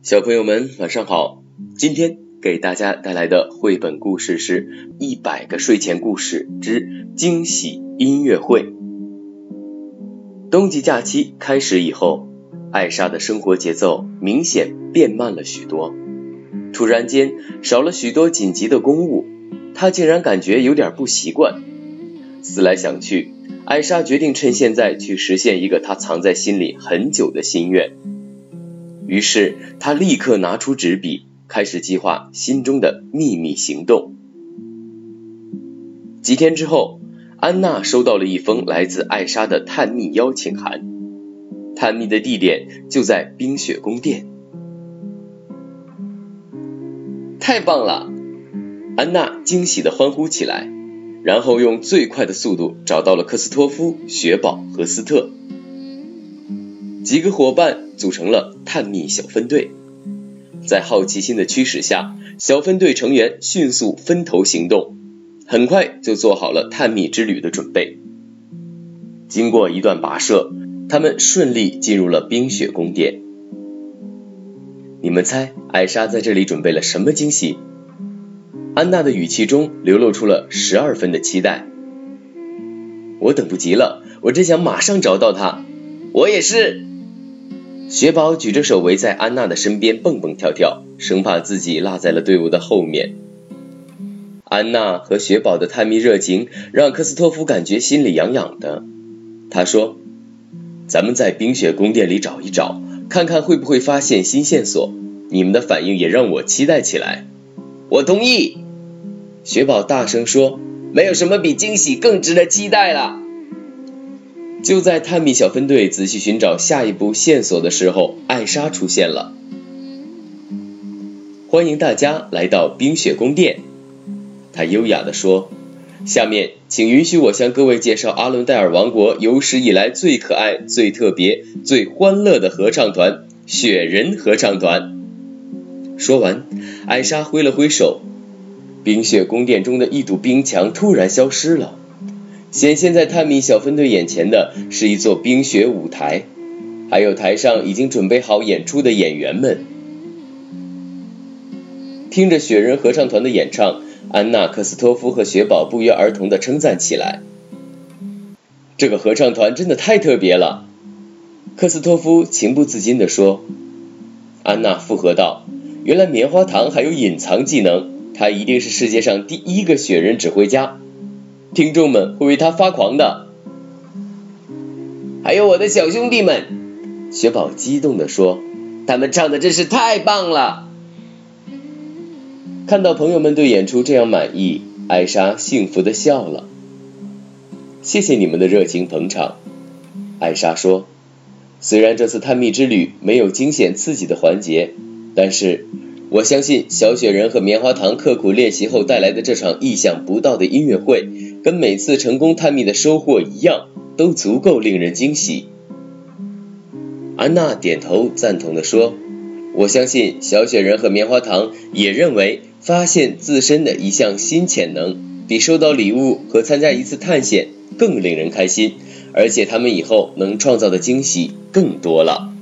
小朋友们晚上好，今天给大家带来的绘本故事是《一百个睡前故事之惊喜音乐会》。冬季假期开始以后，艾莎的生活节奏明显变慢了许多。突然间少了许多紧急的公务，她竟然感觉有点不习惯。思来想去，艾莎决定趁现在去实现一个她藏在心里很久的心愿。于是，他立刻拿出纸笔，开始计划心中的秘密行动。几天之后，安娜收到了一封来自艾莎的探秘邀请函，探秘的地点就在冰雪宫殿。太棒了！安娜惊喜的欢呼起来，然后用最快的速度找到了克斯托夫、雪宝和斯特。几个伙伴组成了探秘小分队，在好奇心的驱使下，小分队成员迅速分头行动，很快就做好了探秘之旅的准备。经过一段跋涉，他们顺利进入了冰雪宫殿。你们猜，艾莎在这里准备了什么惊喜？安娜的语气中流露出了十二分的期待。我等不及了，我真想马上找到她。我也是。雪宝举着手围在安娜的身边蹦蹦跳跳，生怕自己落在了队伍的后面。安娜和雪宝的探秘热情让科斯托夫感觉心里痒痒的。他说：“咱们在冰雪宫殿里找一找，看看会不会发现新线索。你们的反应也让我期待起来。”我同意。雪宝大声说：“没有什么比惊喜更值得期待了。”就在探秘小分队仔细寻找下一步线索的时候，艾莎出现了。欢迎大家来到冰雪宫殿，她优雅地说：“下面请允许我向各位介绍阿伦戴尔王国有史以来最可爱、最特别、最欢乐的合唱团——雪人合唱团。”说完，艾莎挥了挥手，冰雪宫殿中的一堵冰墙突然消失了。显现在探秘小分队眼前的是一座冰雪舞台，还有台上已经准备好演出的演员们。听着雪人合唱团的演唱，安娜、克斯托夫和雪宝不约而同的称赞起来：“这个合唱团真的太特别了！”克斯托夫情不自禁地说。安娜附和道：“原来棉花糖还有隐藏技能，他一定是世界上第一个雪人指挥家。”听众们会为他发狂的，还有我的小兄弟们，雪宝激动地说：“他们唱的真是太棒了！”看到朋友们对演出这样满意，艾莎幸福的笑了。谢谢你们的热情捧场，艾莎说：“虽然这次探秘之旅没有惊险刺激的环节，但是……”我相信小雪人和棉花糖刻苦练习后带来的这场意想不到的音乐会，跟每次成功探秘的收获一样，都足够令人惊喜。安娜点头赞同地说：“我相信小雪人和棉花糖也认为，发现自身的一项新潜能，比收到礼物和参加一次探险更令人开心，而且他们以后能创造的惊喜更多了。”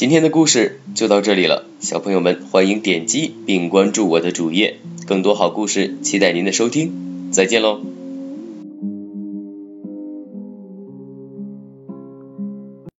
今天的故事就到这里了，小朋友们欢迎点击并关注我的主页，更多好故事期待您的收听，再见喽。